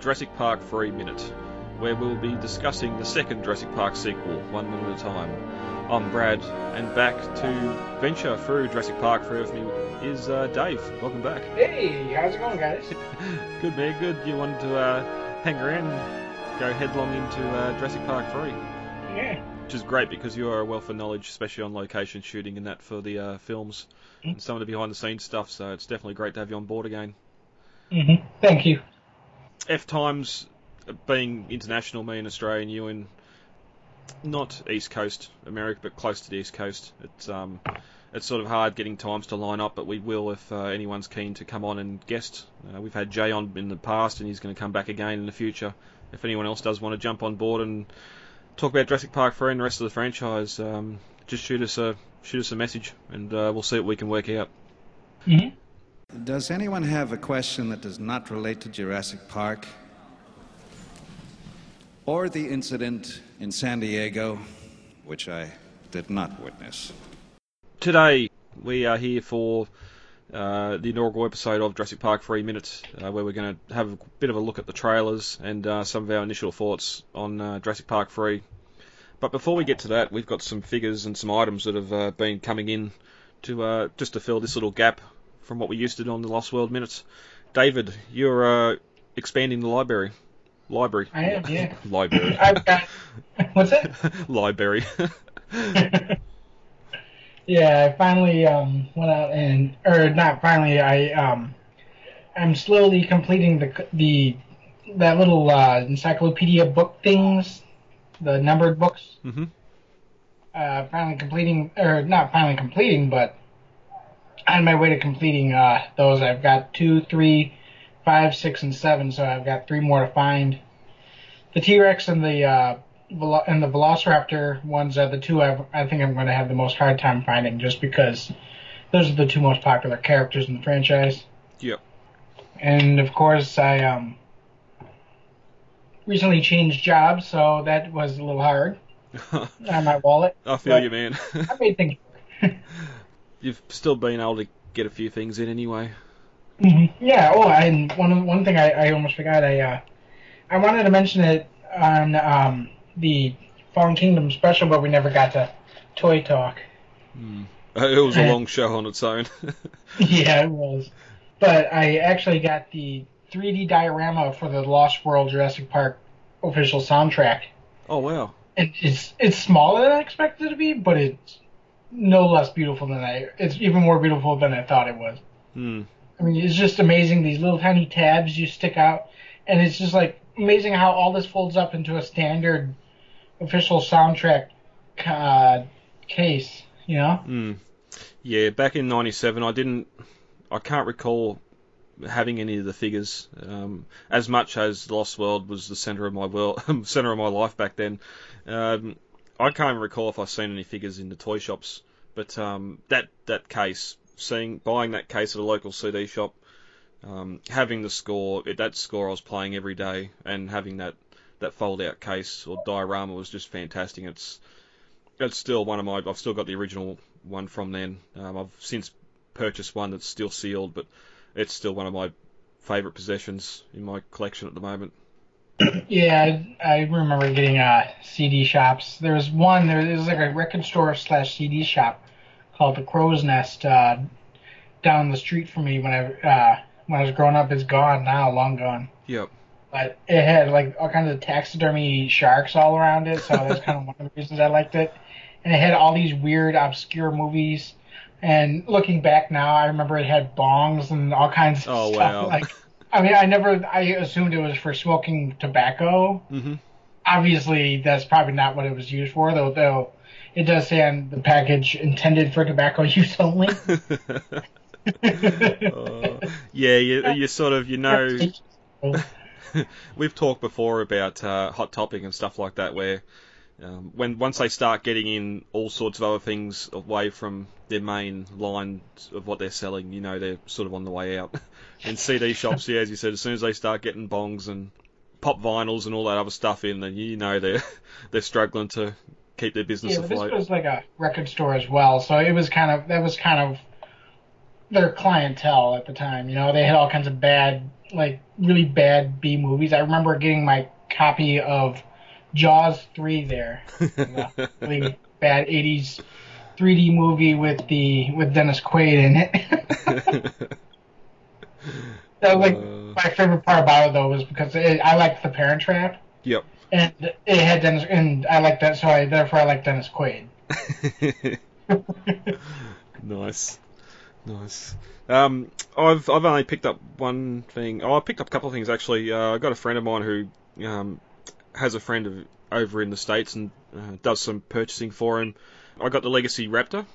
Jurassic Park 3 Minute, where we'll be discussing the second Jurassic Park sequel, one minute at a time. I'm Brad, and back to venture through Jurassic Park 3 with me is uh, Dave. Welcome back. Hey, how's it going, guys? good, man, good. You wanted to uh, hang around go headlong into uh, Jurassic Park 3? Yeah. Which is great because you are a wealth of knowledge, especially on location shooting and that for the uh, films mm-hmm. and some of the behind the scenes stuff, so it's definitely great to have you on board again. Mm-hmm. Thank you. F times being international, me and Australian, you and not East Coast America, but close to the East Coast. It's um, it's sort of hard getting times to line up, but we will if uh, anyone's keen to come on and guest. Uh, we've had Jay on in the past, and he's going to come back again in the future. If anyone else does want to jump on board and talk about Jurassic Park 3 and the rest of the franchise, um, just shoot us a shoot us a message, and uh, we'll see what we can work out. Mm-hmm. Does anyone have a question that does not relate to Jurassic Park? Or the incident in San Diego, which I did not witness? Today, we are here for uh, the inaugural episode of Jurassic Park 3 Minutes, uh, where we're going to have a bit of a look at the trailers and uh, some of our initial thoughts on uh, Jurassic Park 3. But before we get to that, we've got some figures and some items that have uh, been coming in to uh, just to fill this little gap from what we used to do on the Lost World Minutes. David, you're uh, expanding the library. Library. I am, yeah. library. I've got. What's it? library. yeah, I finally um, went out and, or not finally, I um, I'm slowly completing the the that little uh, encyclopedia book things, the numbered books. Mm-hmm. Uh, finally completing, or not finally completing, but on my way to completing uh, those. I've got two, three, five, six, and seven, so I've got three more to find. The T Rex and the uh, and the Velociraptor ones are the two I've, I think I'm going to have the most hard time finding, just because those are the two most popular characters in the franchise. Yep. And of course, I um recently changed jobs, so that was a little hard on my wallet. I feel you, man. I made things you've still been able to get a few things in anyway. Mm-hmm. Yeah. Oh, and one one thing I, I almost forgot. I uh, I wanted to mention it on um, the Fallen Kingdom special, but we never got to toy talk. Mm. It was a long show on its own. yeah, it was. But I actually got the 3D diorama for the Lost World Jurassic Park official soundtrack. Oh wow! it's it's smaller than I expected it to be, but it's no less beautiful than I. It's even more beautiful than I thought it was. Hmm. I mean, it's just amazing. These little tiny tabs you stick out, and it's just like amazing how all this folds up into a standard official soundtrack uh, case. You know? Hmm. Yeah, back in '97, I didn't. I can't recall having any of the figures. Um, as much as Lost World was the center of my world, center of my life back then. Um, I can't recall if I've seen any figures in the toy shops, but um, that that case, seeing buying that case at a local CD shop, um, having the score, that score I was playing every day, and having that that fold out case or diorama was just fantastic. It's it's still one of my. I've still got the original one from then. Um, I've since purchased one that's still sealed, but it's still one of my favourite possessions in my collection at the moment. Yeah, I, I remember getting uh, CD shops. There was one. There was like a record store slash CD shop called the Crow's Nest uh, down the street from me when I uh, when I was growing up. It's gone now, long gone. Yep. But it had like all kinds of taxidermy sharks all around it, so that's kind of one of the reasons I liked it. And it had all these weird, obscure movies. And looking back now, I remember it had bongs and all kinds of oh, stuff. Wow. Like I mean, I never. I assumed it was for smoking tobacco. Mm-hmm. Obviously, that's probably not what it was used for, though. Though it does say on the package intended for tobacco use only. uh, yeah, you, you sort of you know. We've talked before about uh, hot topic and stuff like that, where um, when once they start getting in all sorts of other things away from their main line of what they're selling, you know they're sort of on the way out. and CD shops, yeah, as you said, as soon as they start getting bongs and pop vinyls and all that other stuff in, then you know they're they're struggling to keep their business yeah, afloat. this was like a record store as well, so it was kind of that was kind of their clientele at the time. You know, they had all kinds of bad, like really bad B movies. I remember getting my copy of Jaws three there, the really bad '80s 3D movie with the with Dennis Quaid in it. that was like Uh. my favorite part about it though was because it, I liked the Parent Trap Yep. and it had Dennis and I like that so I therefore I like Dennis Quaid. nice, nice. Um, I've I've only picked up one thing. Oh, I picked up a couple of things actually. Uh, I got a friend of mine who um, has a friend of, over in the states and uh, does some purchasing for him. I got the Legacy Raptor,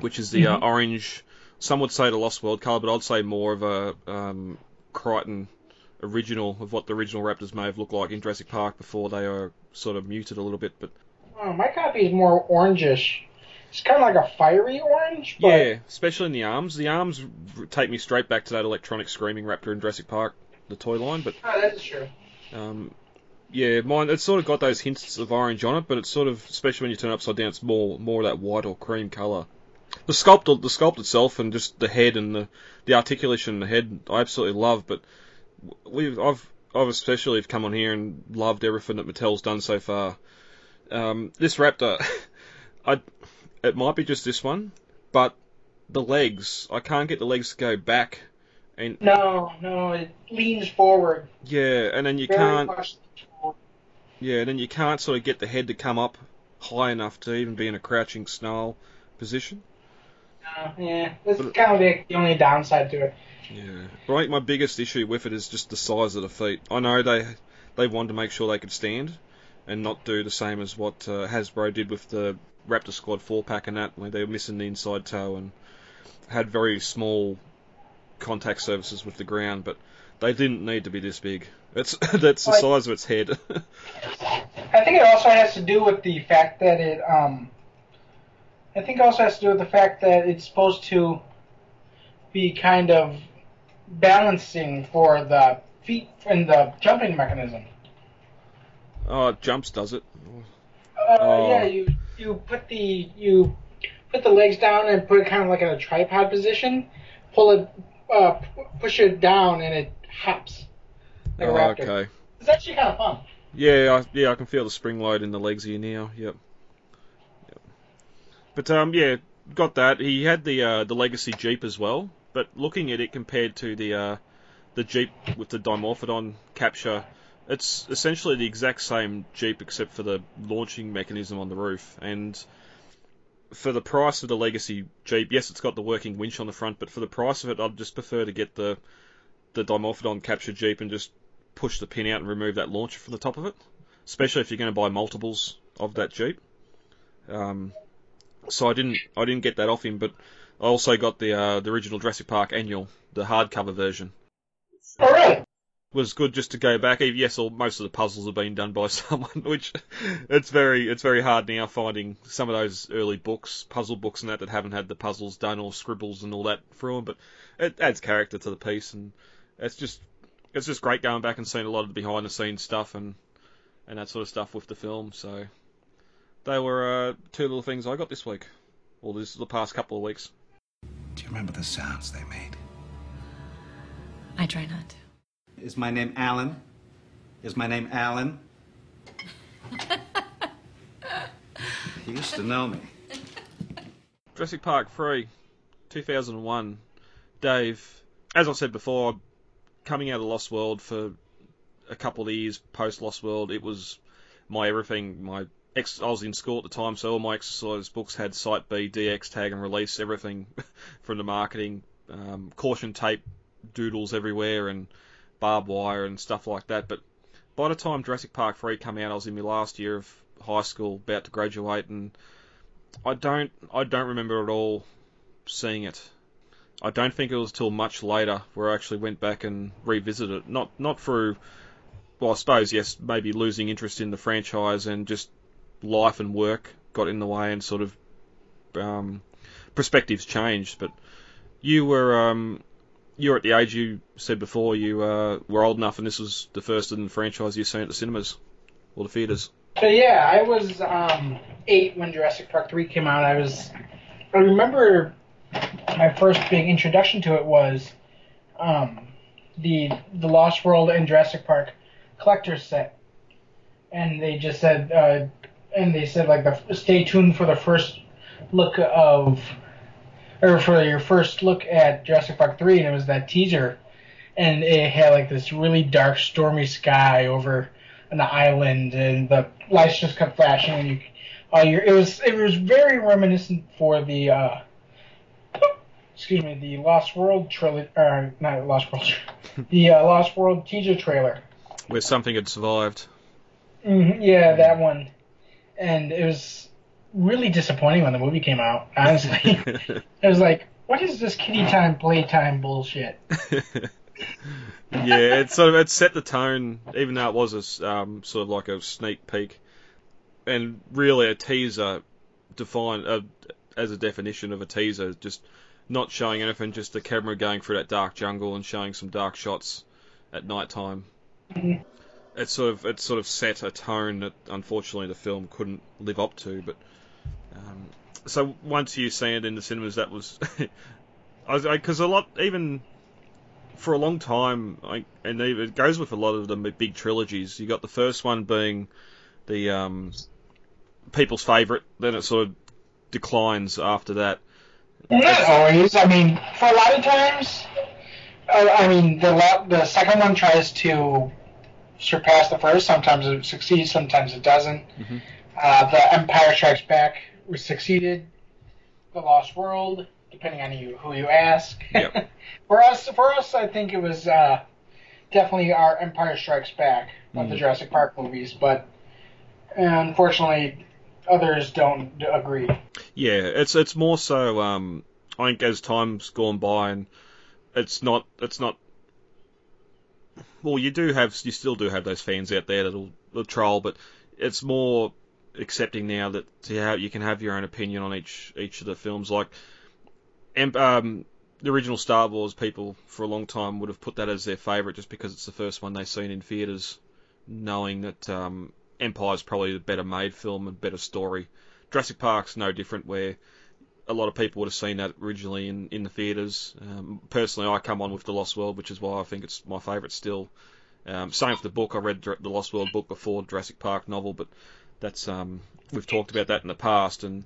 which is the uh, orange. Some would say the Lost World color, but I'd say more of a um, Crichton original of what the original Raptors may have looked like in Jurassic Park before they are sort of muted a little bit. But Oh, my copy is more orangish. It's kind of like a fiery orange, but Yeah, especially in the arms. The arms take me straight back to that electronic screaming raptor in Jurassic Park, the toy line. But oh, that is true. um, yeah, mine it's sort of got those hints of orange on it, but it's sort of especially when you turn it upside down, it's more more of that white or cream color. The sculpt, the sculpt itself, and just the head and the the articulation in the head, I absolutely love. But we've I've I've especially come on here and loved everything that Mattel's done so far. Um, this raptor, I it might be just this one, but the legs, I can't get the legs to go back, and No, no, it leans forward. yeah, and then you very can't, much. Yeah, and then you can't sort of get the head to come up high enough to even be in a crouching snarl position. Uh, yeah, that's But- kind of the, the only downside to it. Yeah, right. My biggest issue with it is just the size of the feet. I know they they wanted to make sure they could stand, and not do the same as what uh, Hasbro did with the Raptor Squad four pack and that, where they were missing the inside toe and had very small contact surfaces with the ground. But they didn't need to be this big. It's that's the size of its head. I think it also has to do with the fact that it. Um, I think it also has to do with the fact that it's supposed to be kind of balancing for the feet and the jumping mechanism. oh, it jumps, does it? Uh, Oh. Yeah, you you put the you put the legs down and put it kind of like in a tripod position. Pull it, uh, p- push it down, and it hops. Like Oh, okay. It's actually kind of fun. Yeah, I, yeah, I can feel the spring load in the legs here now. Yep. Yep. But um, yeah, got that. He had the uh, the Legacy Jeep as well. But looking at it compared to the uh, the Jeep with the Dimorphodon capture, it's essentially the exact same Jeep except for the launching mechanism on the roof. And for the price of the Legacy Jeep, yes, it's got the working winch on the front, but for the price of it, I'd just prefer to get the the Dimorphodon capture Jeep and just push the pin out and remove that launcher from the top of it, especially if you're going to buy multiples of that Jeep. Um, so I didn't I didn't get that off him, but I also got the uh, the original Jurassic Park annual, the hardcover version. Oh. Was good just to go back. Yes, all, most of the puzzles have been done by someone, which it's very it's very hard now finding some of those early books, puzzle books and that that haven't had the puzzles done or scribbles and all that through them. But it adds character to the piece, and it's just it's just great going back and seeing a lot of the behind the scenes stuff and and that sort of stuff with the film. So they were uh, two little things I got this week, or this the past couple of weeks. Do you remember the sounds they made? I try not to. Is my name Alan? Is my name Alan? you used to know me. Jurassic Park 3, 2001. Dave, as I said before, coming out of Lost World for a couple of years post Lost World, it was my everything. My ex- I was in school at the time, so all my exercise books had Site B, DX tag, and release everything from the marketing, um, caution tape, doodles everywhere, and barbed wire and stuff like that. But by the time Jurassic Park 3 came out, I was in my last year of high school, about to graduate, and I don't I don't remember at all seeing it. I don't think it was till much later where I actually went back and revisited it. Not not through well, I suppose yes, maybe losing interest in the franchise and just life and work got in the way and sort of um, perspectives changed. But you were um, you were at the age you said before you uh, were old enough, and this was the first in the franchise you've seen at the cinemas or the theaters. So yeah, I was um, eight when Jurassic Park three came out. I was, I remember my first big introduction to it was um, the the Lost World and Jurassic Park collector's set, and they just said, uh, and they said like the stay tuned for the first look of, or for your first look at Jurassic Park three, and it was that teaser, and it had like this really dark, stormy sky over an island, and the lights just kept flashing, and you, uh, you it was it was very reminiscent for the. Uh, excuse me, the Lost World trailer, or not Lost World, the uh, Lost World teaser trailer. Where something had survived. hmm yeah, that one. And it was really disappointing when the movie came out, honestly. it was like, what is this kitty time, playtime bullshit? yeah, it sort of it set the tone, even though it was a um, sort of like a sneak peek, and really a teaser defined uh, as a definition of a teaser, just not showing anything, just the camera going through that dark jungle and showing some dark shots at night time. Mhm. It sort of it sort of set a tone that unfortunately the film couldn't live up to. But um, so once you see it in the cinemas, that was because a lot even for a long time, I, and it goes with a lot of the big trilogies. You got the first one being the um, people's favourite, then it sort of declines after that. Not always. I mean, for a lot of times, uh, I mean, the la- the second one tries to surpass the first. Sometimes it succeeds, sometimes it doesn't. Mhm. Uh, the Empire Strikes Back was succeeded. The Lost World, depending on you who you ask. Yep. for us, for us, I think it was uh, definitely our Empire Strikes Back of the. Jurassic Park movies, but unfortunately, others don't agree. Yeah, it's it's more so. Um, I think as time's gone by, and it's not it's not. Well, you do have you still do have those fans out there that'll, that'll troll, but it's more accepting now that you can have your own opinion on each each of the films. Like, um, the original Star Wars, people for a long time would have put that as their favourite just because it's the first one they've seen in theatres, knowing that um, Empire's probably the better made film and better story. Jurassic Park's no different, where a lot of people would have seen that originally in, in the theatres. Um, personally, I come on with The Lost World, which is why I think it's my favourite still. Um, same with the book. I read the Lost World book before Jurassic Park novel, but that's um, we've talked about that in the past, and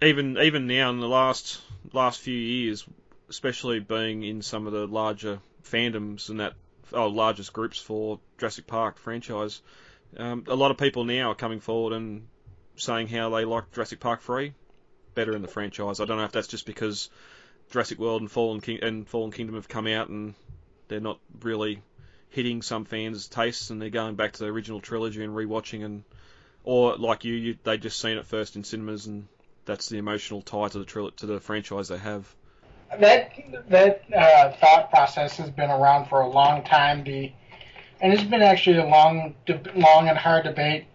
even even now in the last last few years, especially being in some of the larger fandoms and that oh, largest groups for Jurassic Park franchise, um, a lot of people now are coming forward and saying how they like Jurassic Park 3 better in the franchise. I don't know if that's just because Jurassic World and Fallen King- and Fallen Kingdom have come out and they're not really hitting some fans' tastes and they're going back to the original trilogy and rewatching and or like you, you they just seen it first in cinemas and that's the emotional tie to the tril- to the franchise they have. that that uh, thought process has been around for a long time. The and it's been actually a long, long and hard debate.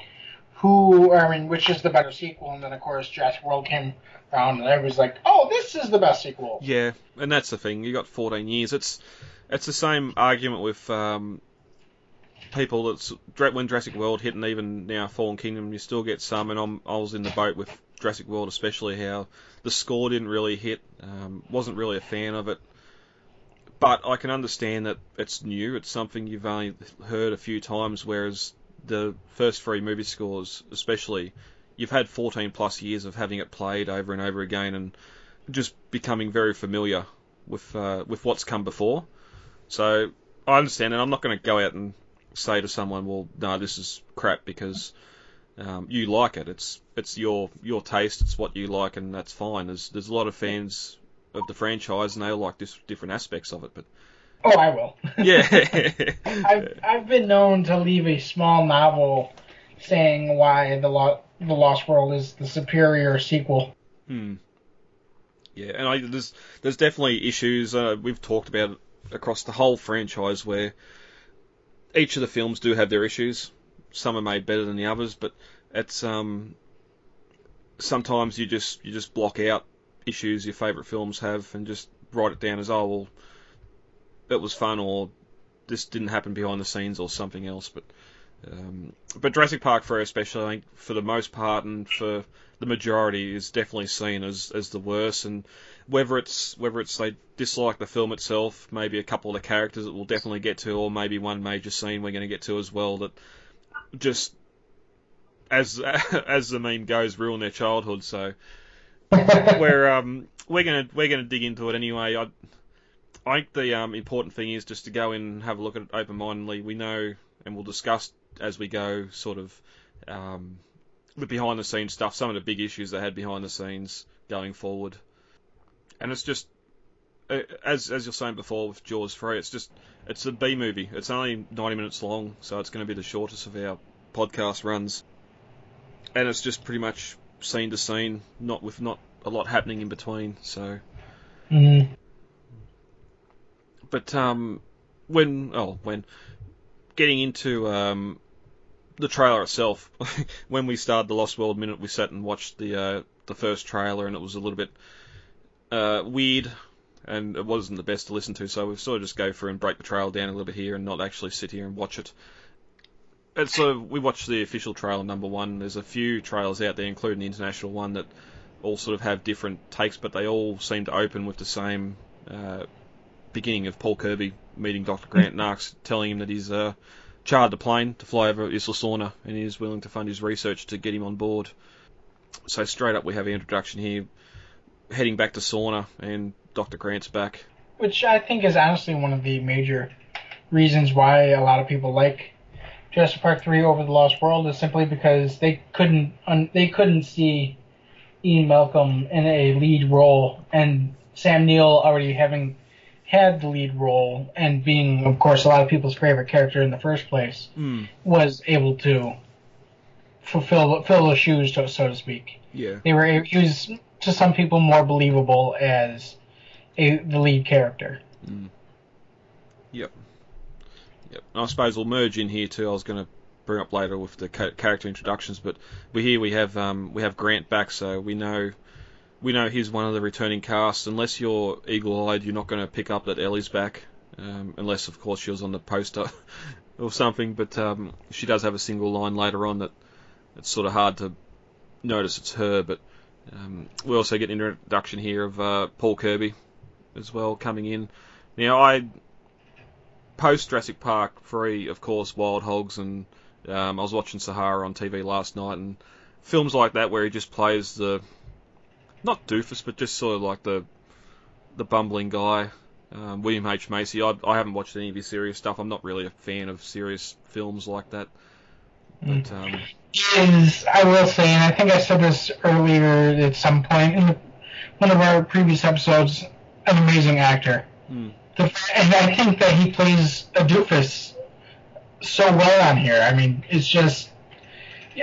Who, I mean, which is the better sequel? And then of course Jurassic World came around, and everybody's like, "Oh, this is the best sequel." Yeah, and that's the thing. You got 14 years. It's it's the same argument with um, people that's when Jurassic World hit, and even now Fallen Kingdom, you still get some. And I'm, I was in the boat with Jurassic World, especially how the score didn't really hit. Um, wasn't really a fan of it. But I can understand that it's new. It's something you've only heard a few times, whereas the first three movie scores, especially, you've had 14 plus years of having it played over and over again, and just becoming very familiar with uh, with what's come before. So I understand, and I'm not going to go out and say to someone, "Well, no, this is crap," because um, you like it. It's it's your your taste. It's what you like, and that's fine. There's there's a lot of fans of the franchise, and they like dis- different aspects of it. But Oh, I will. yeah, I've I've been known to leave a small novel saying why the Lo- the Lost World is the superior sequel. Hmm. Yeah, and I, there's there's definitely issues uh, we've talked about it across the whole franchise where each of the films do have their issues. Some are made better than the others, but it's um sometimes you just you just block out issues your favourite films have and just write it down as oh well it was fun or this didn't happen behind the scenes or something else. But Um, but Jurassic Park 3, especially, I think for the most part and for the majority, is definitely seen as, as the worst. And whether it's whether it's they dislike the film itself, maybe a couple of the characters that we'll definitely get to, or maybe one major scene we're going to get to as well that just as as the meme goes, ruin their childhood. So we're um we're gonna we're gonna dig into it anyway. I I think the um, important thing is just to go in and have a look at it open mindedly. We know, and we'll discuss as we go, sort of um, the behind the scenes stuff, some of the big issues they had behind the scenes going forward. And it's just, uh, as as you're saying before with Jaws 3, it's just it's a B movie. It's only 90 minutes long, so it's going to be the shortest of our podcast runs. And it's just pretty much scene to scene, not with not a lot happening in between. So. Mm-hmm. But um, when oh when getting into um, the trailer itself, when we started the Lost World minute, we sat and watched the uh, the first trailer, and it was a little bit uh, weird, and it wasn't the best to listen to. So we sort of just go through and break the trailer down a little bit here, and not actually sit here and watch it. And so we watched the official trailer number one. There's a few trailers out there, including the international one, that all sort of have different takes, but they all seem to open with the same uh, beginning of Paul Kirby meeting Dr. Grant Knox, telling him that he's uh, chartered a plane to fly over Isla Sorna and is willing to fund his research to get him on board. So straight up, we have an introduction here, heading back to Sorna, and Dr. Grant's back. Which I think is honestly one of the major reasons why a lot of people like Jurassic Park 3 over The Lost World is simply because they couldn't un- they couldn't see Ian Malcolm in a lead role and Sam Neill already having had the lead role and being, of course, a lot of people's favorite character in the first place, Mm. was able to fulfill fill those shoes, to, so to speak. Yeah. They were he was to some people more believable as a the lead character. Yep. Yep. And I suppose we'll merge in here too. I was going to bring up later with the ca- character introductions, but we here we have um, we have Grant back, so we know we know he's one of the returning cast. Unless you're eagle-eyed, you're not going to pick up that Ellie's back, um, unless of course she was on the poster or something. But um, she does have a single line later on that it's sort of hard to notice it's her. But um, we also get an introduction here of uh, Paul Kirby as well coming in. Now I post Jurassic Park 3, of course, Wild Hogs, and um, I was watching Sahara on TV last night, and films like that where he just plays the not doofus, but just sort of like the the bumbling guy. Um, William H Macy. I, I haven't watched any of his serious stuff. I'm not really a fan of serious films like that. But um, Is I will say, and I think I said this earlier at some point in the, one of our previous episodes, an amazing actor. Hmm. The, and I think that he plays a doofus so well on here. I mean, it's just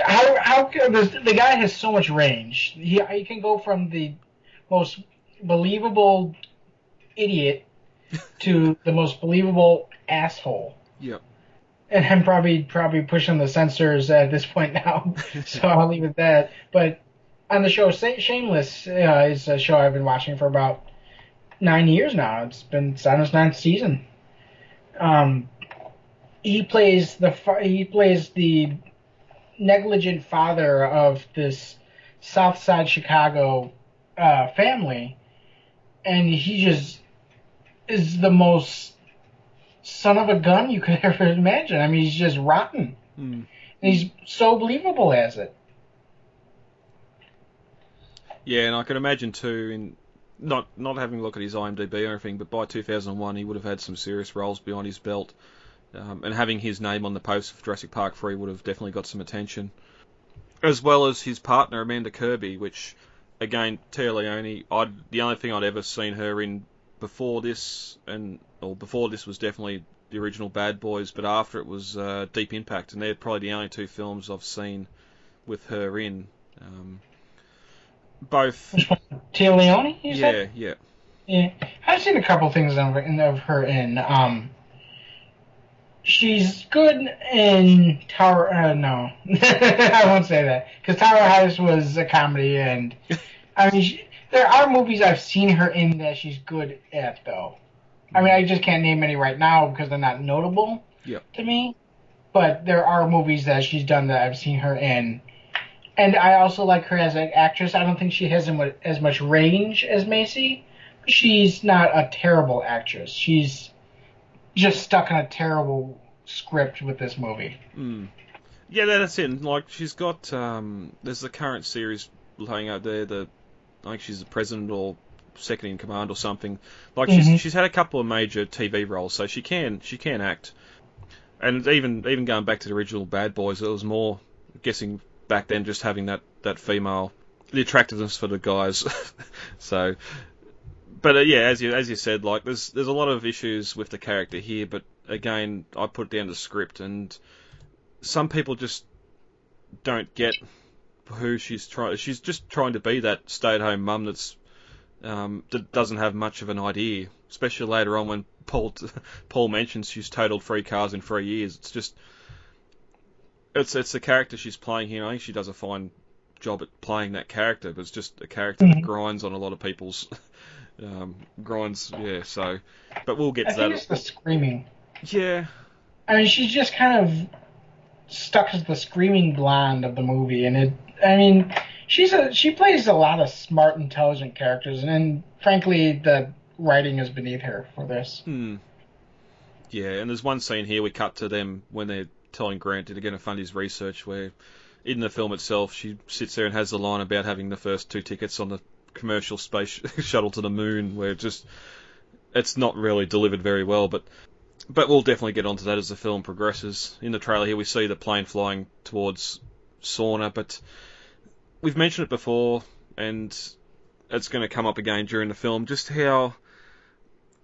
how how the, the guy has so much range. He he can go from the most believable idiot to the most believable asshole. yep. And I'm probably probably pushing the censors at this point now, so I'll leave it at that. But on the show, Shameless uh, is a show I've been watching for about nine years now. It's been it's on its ninth season. Um, he plays the he plays the negligent father of this South Side Chicago uh, family, and he just is the most son of a gun you could ever imagine. I mean, he's just rotten. Hmm. And he's so believable as it. Yeah, and I can imagine too, in not not having a look at his IMDb or anything, but by 2001 he would have had some serious roles behind his belt, um, and having his name on the poster for Jurassic Park 3 would have definitely got some attention, as well as his partner Amanda Kirby, which again Téa Leoni. I'd the only thing I'd ever seen her in before this, and or before this was definitely the original Bad Boys, but after it was uh, Deep Impact, and they're probably the only two films I've seen with her in. Um, both Which one? Téa Leoni, you yeah, said? yeah. Yeah. I've seen a couple things of, of her in. Um, she's good in Tower. Uh, no, I won't say that because Tower Heist was a comedy, and I mean, she, there are movies I've seen her in that she's good at, though. I mean, I just can't name any right now because they're not notable Yep. to me. but there are movies that she's done that I've seen her in. And I also like her as an actress. I don't think she has as much range as Macy. She's not a terrible actress. She's just stuck in a terrible script with this movie. Mm. Yeah, that's it. Like she's got um, there's the current series playing out there. The I think she's the president or second in command or something. Like mm-hmm. she's she's had a couple of major TV roles, so she can she can act. And even even going back to the original Bad Boys, it was more guessing back then just having that that female the attractiveness for the guys. so, but uh, yeah, as you as you said, like there's there's a lot of issues with the character here, but again, I put down the script, and some people just don't get who she's trying. She's just trying to be that stay-at-home mum that's um, that doesn't have much of an idea, especially later on when Paul Paul mentions she's totaled three cars in three years. It's just it's it's the character she's playing here. I think she does a fine job at playing that character, but it's just a character mm-hmm. that grinds on a lot of people's um, grinds. Yeah, so but we'll get I to think that. It's the screaming. Yeah. I mean, she's just kind of stuck as the screaming blonde of the movie, and it. I mean, she's a she plays a lot of smart, intelligent characters, and, and frankly, the writing is beneath her for this. Hmm. Yeah, and there's one scene here we cut to them when they're telling Grant they're going to fund his research, where in the film itself she sits there and has the line about having the first two tickets on the commercial space shuttle to the moon, where it just it's not really delivered very well, but but we'll definitely get onto that as the film progresses. In the trailer here, we see the plane flying towards Sorna, but we've mentioned it before, and it's going to come up again during the film. Just how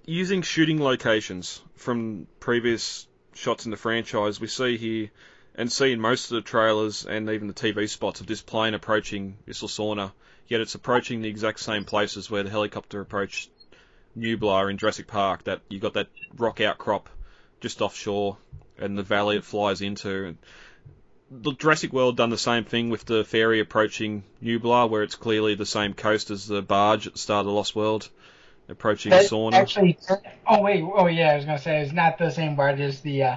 using shooting locations from previous shots in the franchise, we see here and see in most of the trailers and even the TV spots of this plane approaching Isla Sorna, yet it's approaching the exact same places where the helicopter approached Nublar in Jurassic Park. That you got that rock outcrop just offshore and the valley it flies into. The Jurassic World done the same thing with the ferry approaching Nublar, where it's clearly the same coast as the barge at the start of the Lost World approaching that Sorna. Actually, oh wait, oh yeah, I was gonna say it's not the same barge as the, uh,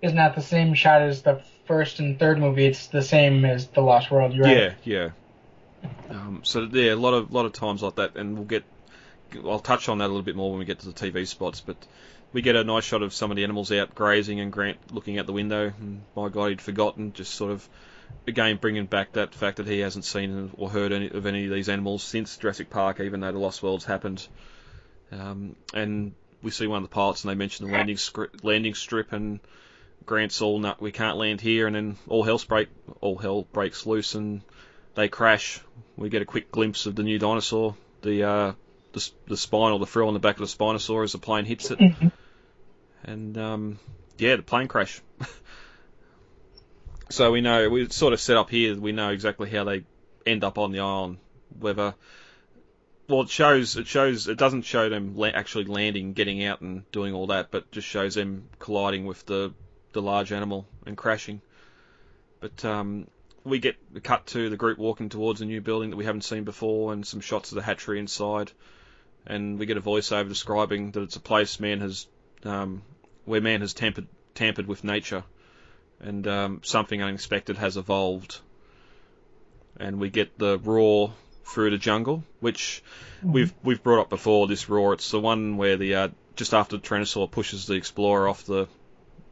it's not the same shot as the first and third movie. It's the same as the Lost World. You're right. Yeah, yeah. Um, so yeah, a lot of lot of times like that, and we'll get. I'll touch on that a little bit more when we get to the TV spots, but we get a nice shot of some of the animals out grazing and Grant looking out the window. And my God, he'd forgotten. Just sort of again bringing back that fact that he hasn't seen or heard any of any of these animals since Jurassic Park, even though the Lost World's happened. Um, and we see one of the pilots, and they mention the landing strip, landing strip, and Grant's all, "No, we can't land here," and then all hell break, all hell breaks loose, and they crash. We get a quick glimpse of the new dinosaur, the uh, the, the spine or the frill on the back of the Spinosaur as the plane hits it, mm-hmm. and um, yeah, the plane crash. so we know we sort of set up here. We know exactly how they end up on the island, whether well, it shows it shows it doesn't show them la- actually landing, getting out, and doing all that, but just shows them colliding with the the large animal and crashing. But um, we get cut to the group walking towards a new building that we haven't seen before, and some shots of the hatchery inside, and we get a voiceover describing that it's a place man has um, where man has tampered tampered with nature, and um, something unexpected has evolved. And we get the roar through the jungle, which mm-hmm. we've we've brought up before. This roar, it's the one where the uh, just after the Tyrannosaur pushes the Explorer off the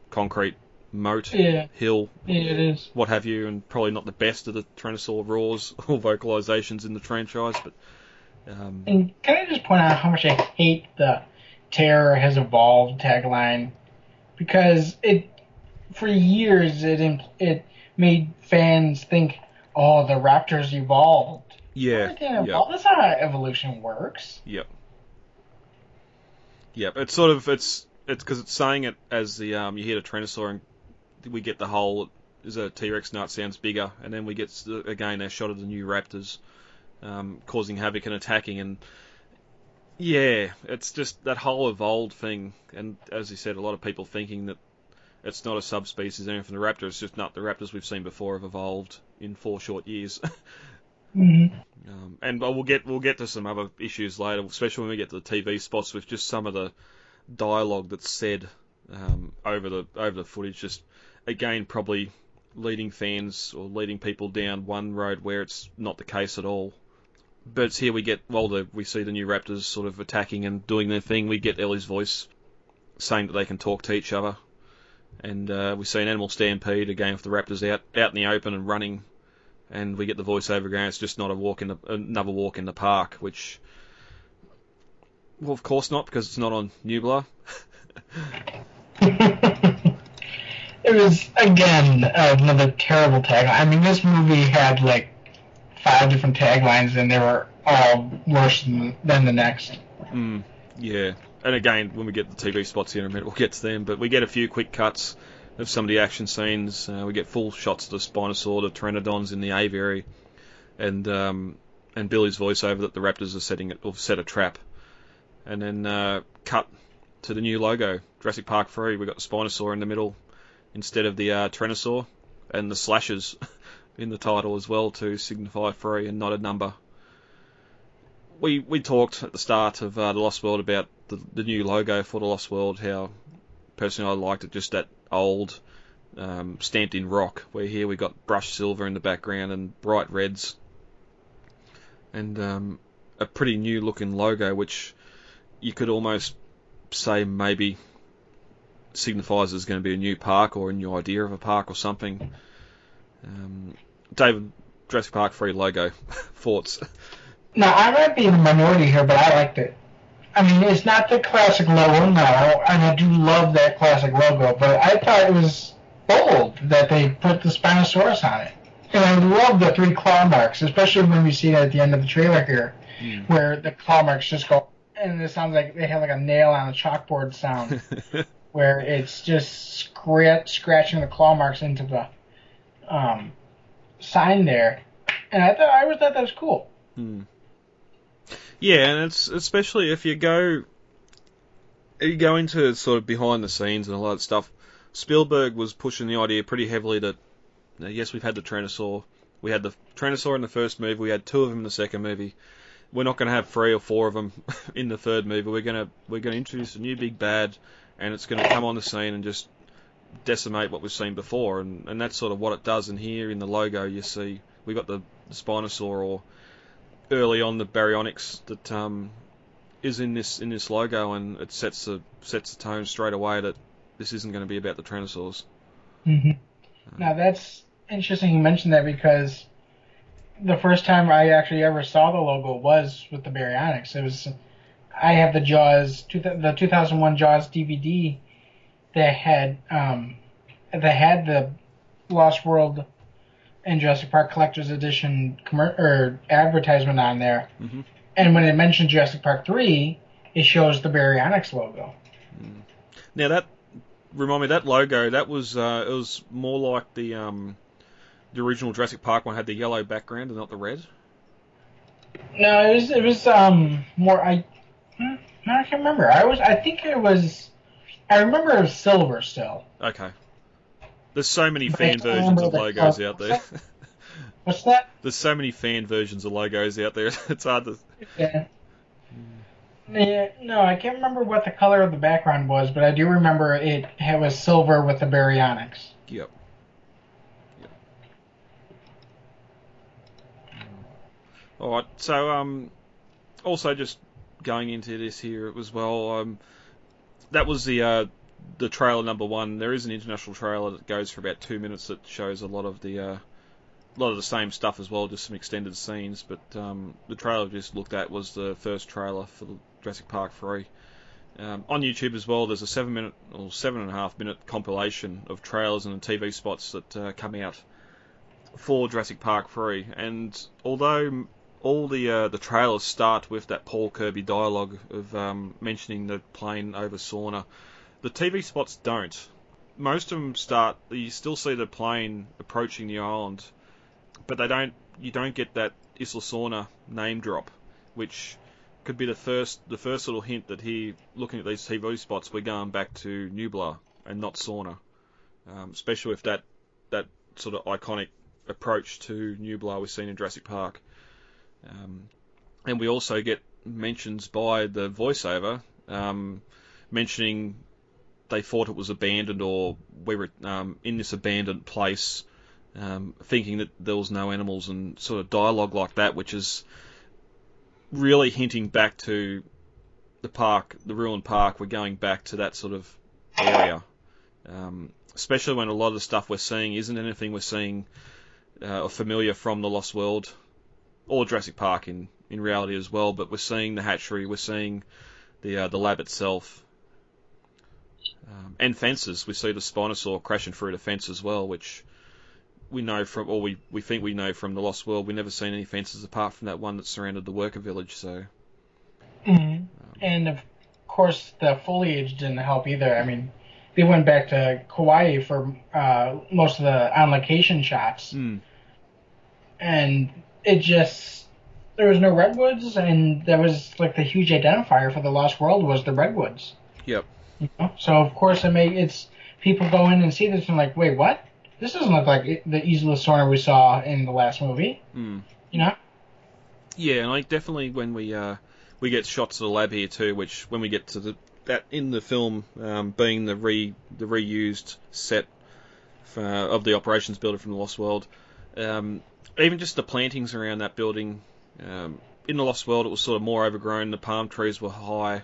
concrete moat, yeah. hill, yeah, it is. what have you, and probably not the best of the Tyrannosaur roars or vocalizations in the franchise, but. Um, and can I just point out how much I hate the "Terror has evolved" tagline because it, for years, it it made fans think, "Oh, the Raptors evolved." Yeah. Yep. That's not how evolution works. Yep. Yep. It's sort of it's it's because it's saying it as the um you hear the Tyrannosaur and we get the whole is a T Rex nut sounds bigger and then we get again a shot of the new Raptors um, causing havoc and attacking and yeah it's just that whole evolved thing and as you said a lot of people thinking that it's not a subspecies even from the raptor it's just not the raptors we've seen before have evolved in four short years Mm-hmm. Um, and we'll get we'll get to some other issues later, especially when we get to the TV spots with just some of the dialogue that's said um, over the over the footage. Just again, probably leading fans or leading people down one road where it's not the case at all. But here we get, well, we see the new Raptors sort of attacking and doing their thing. We get Ellie's voice saying that they can talk to each other. And uh, we see an animal stampede again with the Raptors out, out in the open and running. And we get the voiceover again. It's just not a walk in the, another walk in the park, which, well, of course not, because it's not on Nublar. it was again another terrible tagline. I mean, this movie had like five different taglines, and they were all worse than, than the next. Mm, yeah, and again, when we get the TV spots here in a minute, we'll get to them. But we get a few quick cuts of some of the action scenes. Uh, we get full shots of the Spinosaur, the Pteranodons in the aviary, and um, and Billy's voiceover that the Raptors are setting it or set a trap, and then uh, cut to the new logo, Jurassic Park 3. We got the Spinosaur in the middle instead of the uh, Tyrannosaur, and the slashes in the title as well to signify three and not a number. We we talked at the start of uh, the Lost World about the, the new logo for the Lost World. How personally I liked it, just that old um, stamped in rock. Where here we got brushed silver in the background and bright reds, and um, a pretty new looking logo, which you could almost say maybe signifies there's going to be a new park or a new idea of a park or something. Um, David, Jurassic Park free logo, thoughts? Now, I might be in the minority here, but I liked it. I mean, it's not the classic logo now, and I do love that classic logo, but I thought it was bold that they put the Spinosaurus on it. And I love the three claw marks, especially when we see it at the end of the trailer here, mm. where the claw marks just go, and it sounds like they have like a nail on a chalkboard sound, where it's just scratch, scratching the claw marks into the um, sign there. And I thought I always thought that was cool. Hmm. Yeah, and it's especially if you go you go into sort of behind the scenes and a lot of stuff. Spielberg was pushing the idea pretty heavily that yes, we've had the Tyrannosaur, we had the Tyrannosaur in the first movie, we had two of them in the second movie. We're not going to have three or four of them in the third movie. We're going to we're going to introduce a new big bad, and it's going to come on the scene and just decimate what we've seen before, and, and that's sort of what it does. And here in the logo, you see we've got the, the Spinosaur or early on the Baryonyx that um, is in this in this logo, and it sets the sets the tone straight away that this isn't going to be about the Tyrannosaurs. Mm-hmm. Now that's interesting you mentioned that because the first time I actually ever saw the logo was with the Baryonyx. It was I have the Jaws the 2001 Jaws DVD that had um, that had the Lost World and Jurassic Park Collector's Edition commer- or advertisement on there. Mm-hmm. And when it mentioned Jurassic Park 3, it shows the Baryonyx logo. Mm. Now that remind me that logo that was uh, it was more like the um, the original Jurassic Park one had the yellow background and not the red. No, it was it was um more I hmm, I can't remember. I was I think it was I remember it was silver still. Okay. There's so many fan versions of logos out there. What's that? There's so many fan versions of logos out there. It's hard to. Yeah. Yeah, no, I can't remember what the color of the background was, but I do remember it, it was silver with the baryonyx. Yep. All right. So, um, also just going into this here as well, um, that was the uh, the trailer number one. There is an international trailer that goes for about two minutes that shows a lot of the uh, a lot of the same stuff as well, just some extended scenes. But um, the trailer we just looked at was the first trailer for Jurassic Park 3. Um, on YouTube as well, there's a seven minute or seven and a half minute compilation of trailers and TV spots that uh, come out for Jurassic Park 3. And although all the uh, the trailers start with that Paul Kirby dialogue of um, mentioning the plane over Sorna. the TV spots don't. Most of them start. You still see the plane approaching the island, but they don't. You don't get that Isla Sorna name drop, which could be the first the first little hint that he looking at these TV spots we're going back to Nublar and not Sorna, um, especially with that that sort of iconic approach to Nublar we've seen in Jurassic Park. Um, and we also get mentions by the voiceover um, mentioning they thought it was abandoned or we were um, in this abandoned place, um, thinking that there was no animals and sort of dialogue like that, which is really hinting back to the park, the ruined park. We're going back to that sort of area, um, especially when a lot of the stuff we're seeing isn't anything we're seeing uh, or familiar from the Lost World or Jurassic Park in in reality as well. But we're seeing the hatchery, we're seeing the uh, the lab itself, um, and fences. We see the Spinosaur crashing through the fence as well, which we know from, or we, we think we know from the Lost World. We've never seen any fences apart from that one that surrounded the worker village. So, mm-hmm. And of course, the foliage didn't help either. I mean, they went back to Kauai for uh, most of the on location shots, mm, and it just there was no redwoods, and that was like the huge identifier for the Lost World was the redwoods. yep, You know? So of course, it may it's people go in and see this and like, wait, what? This doesn't look like it- the Isla Sorna we saw in the last movie. mm. You know? yeah, and like definitely when we uh, we get shots of the lab here too, which when we get to the that in the film um, being the re the reused set for, of the operations building from the Lost World, um, even just the plantings around that building. Um, in the Lost World, it was sort of more overgrown. The palm trees were high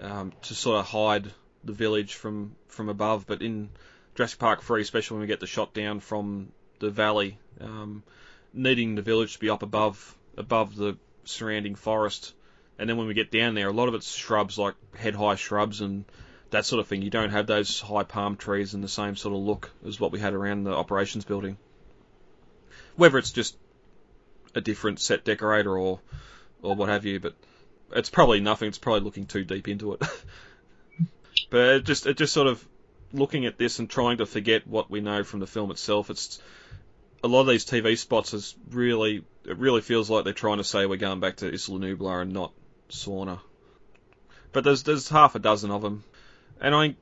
um, to sort of hide the village from from above. But in Jurassic Park 3, especially when we get the shot down from the valley, um, needing the village to be up above above the surrounding forest. And then when we get down there, a lot of it's shrubs, like head high shrubs and that sort of thing. You don't have those high palm trees and the same sort of look as what we had around the operations building. Whether it's just a different set decorator or or what have you, but it's probably nothing. It's probably looking too deep into it. but it just it just sort of looking at this and trying to forget what we know from the film itself. It's a lot of these TV spots is really it really feels like they're trying to say we're going back to Isla Nublar and not Sorna. But there's there's half a dozen of them, and I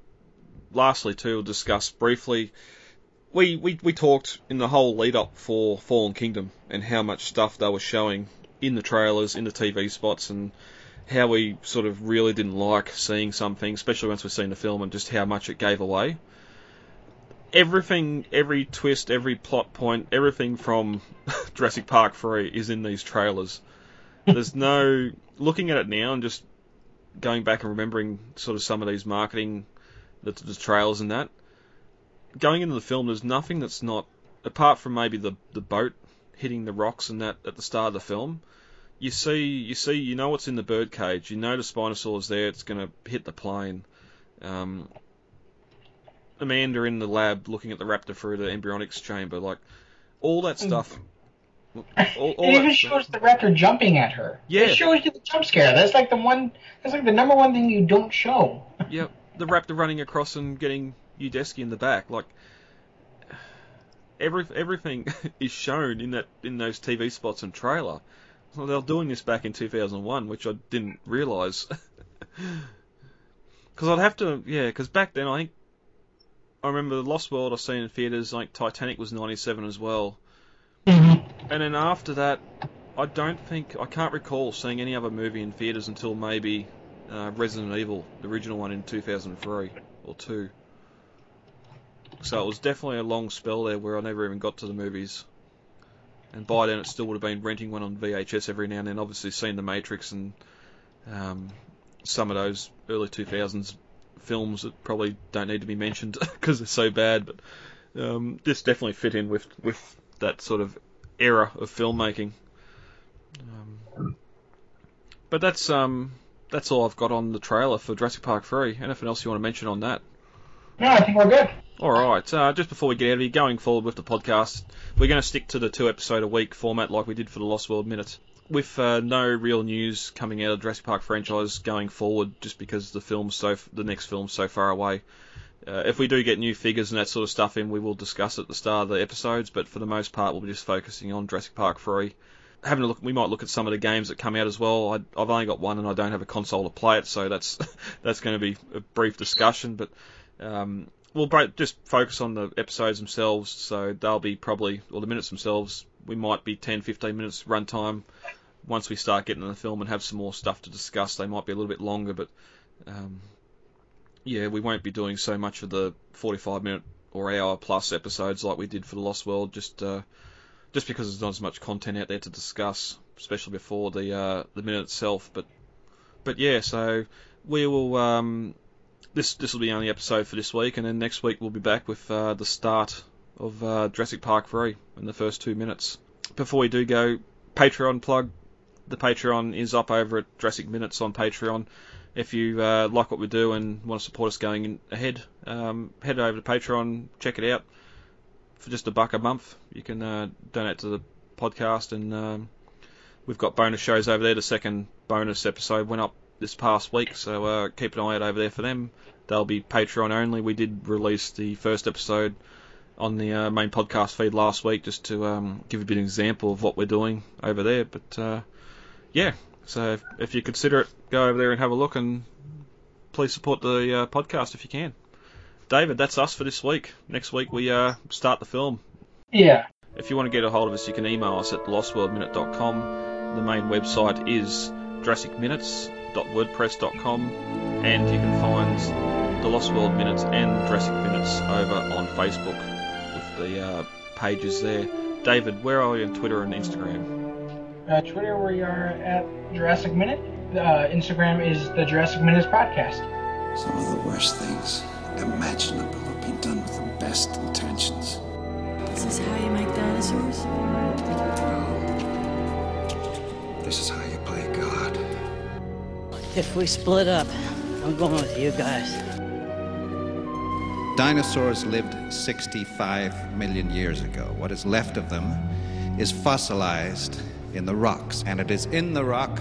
lastly too we'll discuss briefly. We, we we talked in the whole lead up for Fallen Kingdom and how much stuff they were showing in the trailers, in the TV spots, and how we sort of really didn't like seeing something, especially once we've seen the film and just how much it gave away. Everything, every twist, every plot point, everything from Jurassic Park 3 is in these trailers. There's no looking at it now and just going back and remembering sort of some of these marketing, the, the trailers and that. Going into the film, there's nothing that's not apart from maybe the the boat hitting the rocks and that at the start of the film. You see, you see, you know what's in the bird cage. You know the Spinosaur's there. It's going to hit the plane. Um, Amanda in the lab looking at the raptor through the embryonics chamber, like all that stuff. All, all it even that stuff- shows the raptor jumping at her. Yeah. It shows you the jump scare. That's like the one. That's like the number one thing you don't show. Yep, the raptor running across and getting Udesky in the back. Like every everything is shown in that in those TV spots and trailer. Well, they were doing this back in 2001, which I didn't realise. Because I'd have to, yeah. Because back then, I think I remember the Lost World I seen in theaters. Like Titanic was 97 as well. Mm-hmm. And then after that, I don't think I can't recall seeing any other movie in theaters until maybe uh, Resident Evil, the original one in 2003 or two. So it was definitely a long spell there where I never even got to the movies. And by then, it still would have been renting one on VHS every now and then. Obviously, seen The Matrix and um, some of those early 2000s films that probably don't need to be mentioned because they're so bad. But um, this definitely fit in with with that sort of era of filmmaking. Um, but that's um that's all I've got on the trailer for Jurassic Park 3. Anything else you want to mention on that? No, I think we're good. All right. Uh, just before we get out of here, going forward with the podcast, we're going to stick to the two episode a week format like we did for the Lost World Minute. With uh, no real news coming out of the Jurassic Park franchise going forward, just because the film's so the next film's so far away. Uh, if we do get new figures and that sort of stuff in, we will discuss at the start of the episodes. But for the most part, we'll be just focusing on Jurassic Park 3. Having a look, we might look at some of the games that come out as well. I, I've only got one, and I don't have a console to play it, so that's that's going to be a brief discussion. But um, we'll just focus on the episodes themselves. So they'll be probably, or the minutes themselves, we might be 10, 15 minutes runtime. Once we start getting in the film and have some more stuff to discuss, they might be a little bit longer, but um, yeah, we won't be doing so much of the 45 minute or hour plus episodes like we did for the Lost World, just uh, just because there's not as much content out there to discuss, especially before the uh, the minute itself. But but yeah, so we will. Um, this this will be the only episode for this week, and then next week we'll be back with uh, the start of uh, Jurassic Park 3 in the first two minutes. Before we do go, Patreon plug. The Patreon is up over at Jurassic Minutes on Patreon. If you uh, like what we do and want to support us going in, ahead, um, head over to Patreon, check it out. For just a buck a month, you can uh, donate to the podcast, and um, we've got bonus shows over there. The second bonus episode went up this past week, so uh, keep an eye out over there for them. They'll be Patreon only. We did release the first episode on the uh, main podcast feed last week just to um, give a bit of example of what we're doing over there. But uh, yeah, so if, if, you consider it, go over there and have a look, and please support the uh, podcast if you can. David, that's us for this week. Next week we uh, start the film. Yeah. If you want to get a hold of us, you can email us at lostworldminute.com. The main website is jurassicminutes.wordpress.com, and you can find the Lost World Minutes and Jurassic Minutes over on Facebook with the uh, pages there. David, where are you on Twitter and Instagram? Uh, Twitter, we are at Jurassic Minute. Uh, Instagram is the Jurassic Minutes Podcast. Some of the worst things imaginable have been done with the best intentions. This is how you make dinosaurs? No. This is how you play God. If we split up, I'm going with you guys. Dinosaurs lived 65 million years ago. What is left of them is fossilized in the rocks, and it is in the rock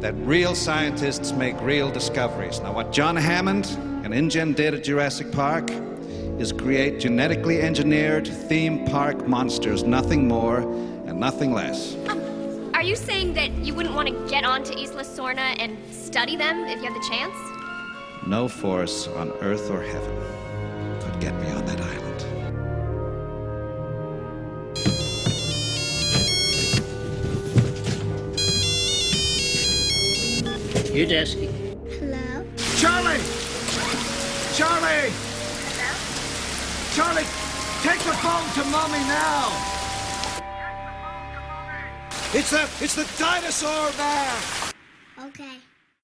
that real scientists make real discoveries. Now, what John Hammond and InGen did at Jurassic Park is create genetically engineered theme park monsters, nothing more and nothing less. Are you saying that you wouldn't want to get onto Isla Sorna and study them if you had the chance? No force on earth or heaven could get me on that island. Udesky. Hello? Charlie! Charlie! Hello? Charlie, take the phone to Mommy now! It's the, it's the dinosaur man! Okay.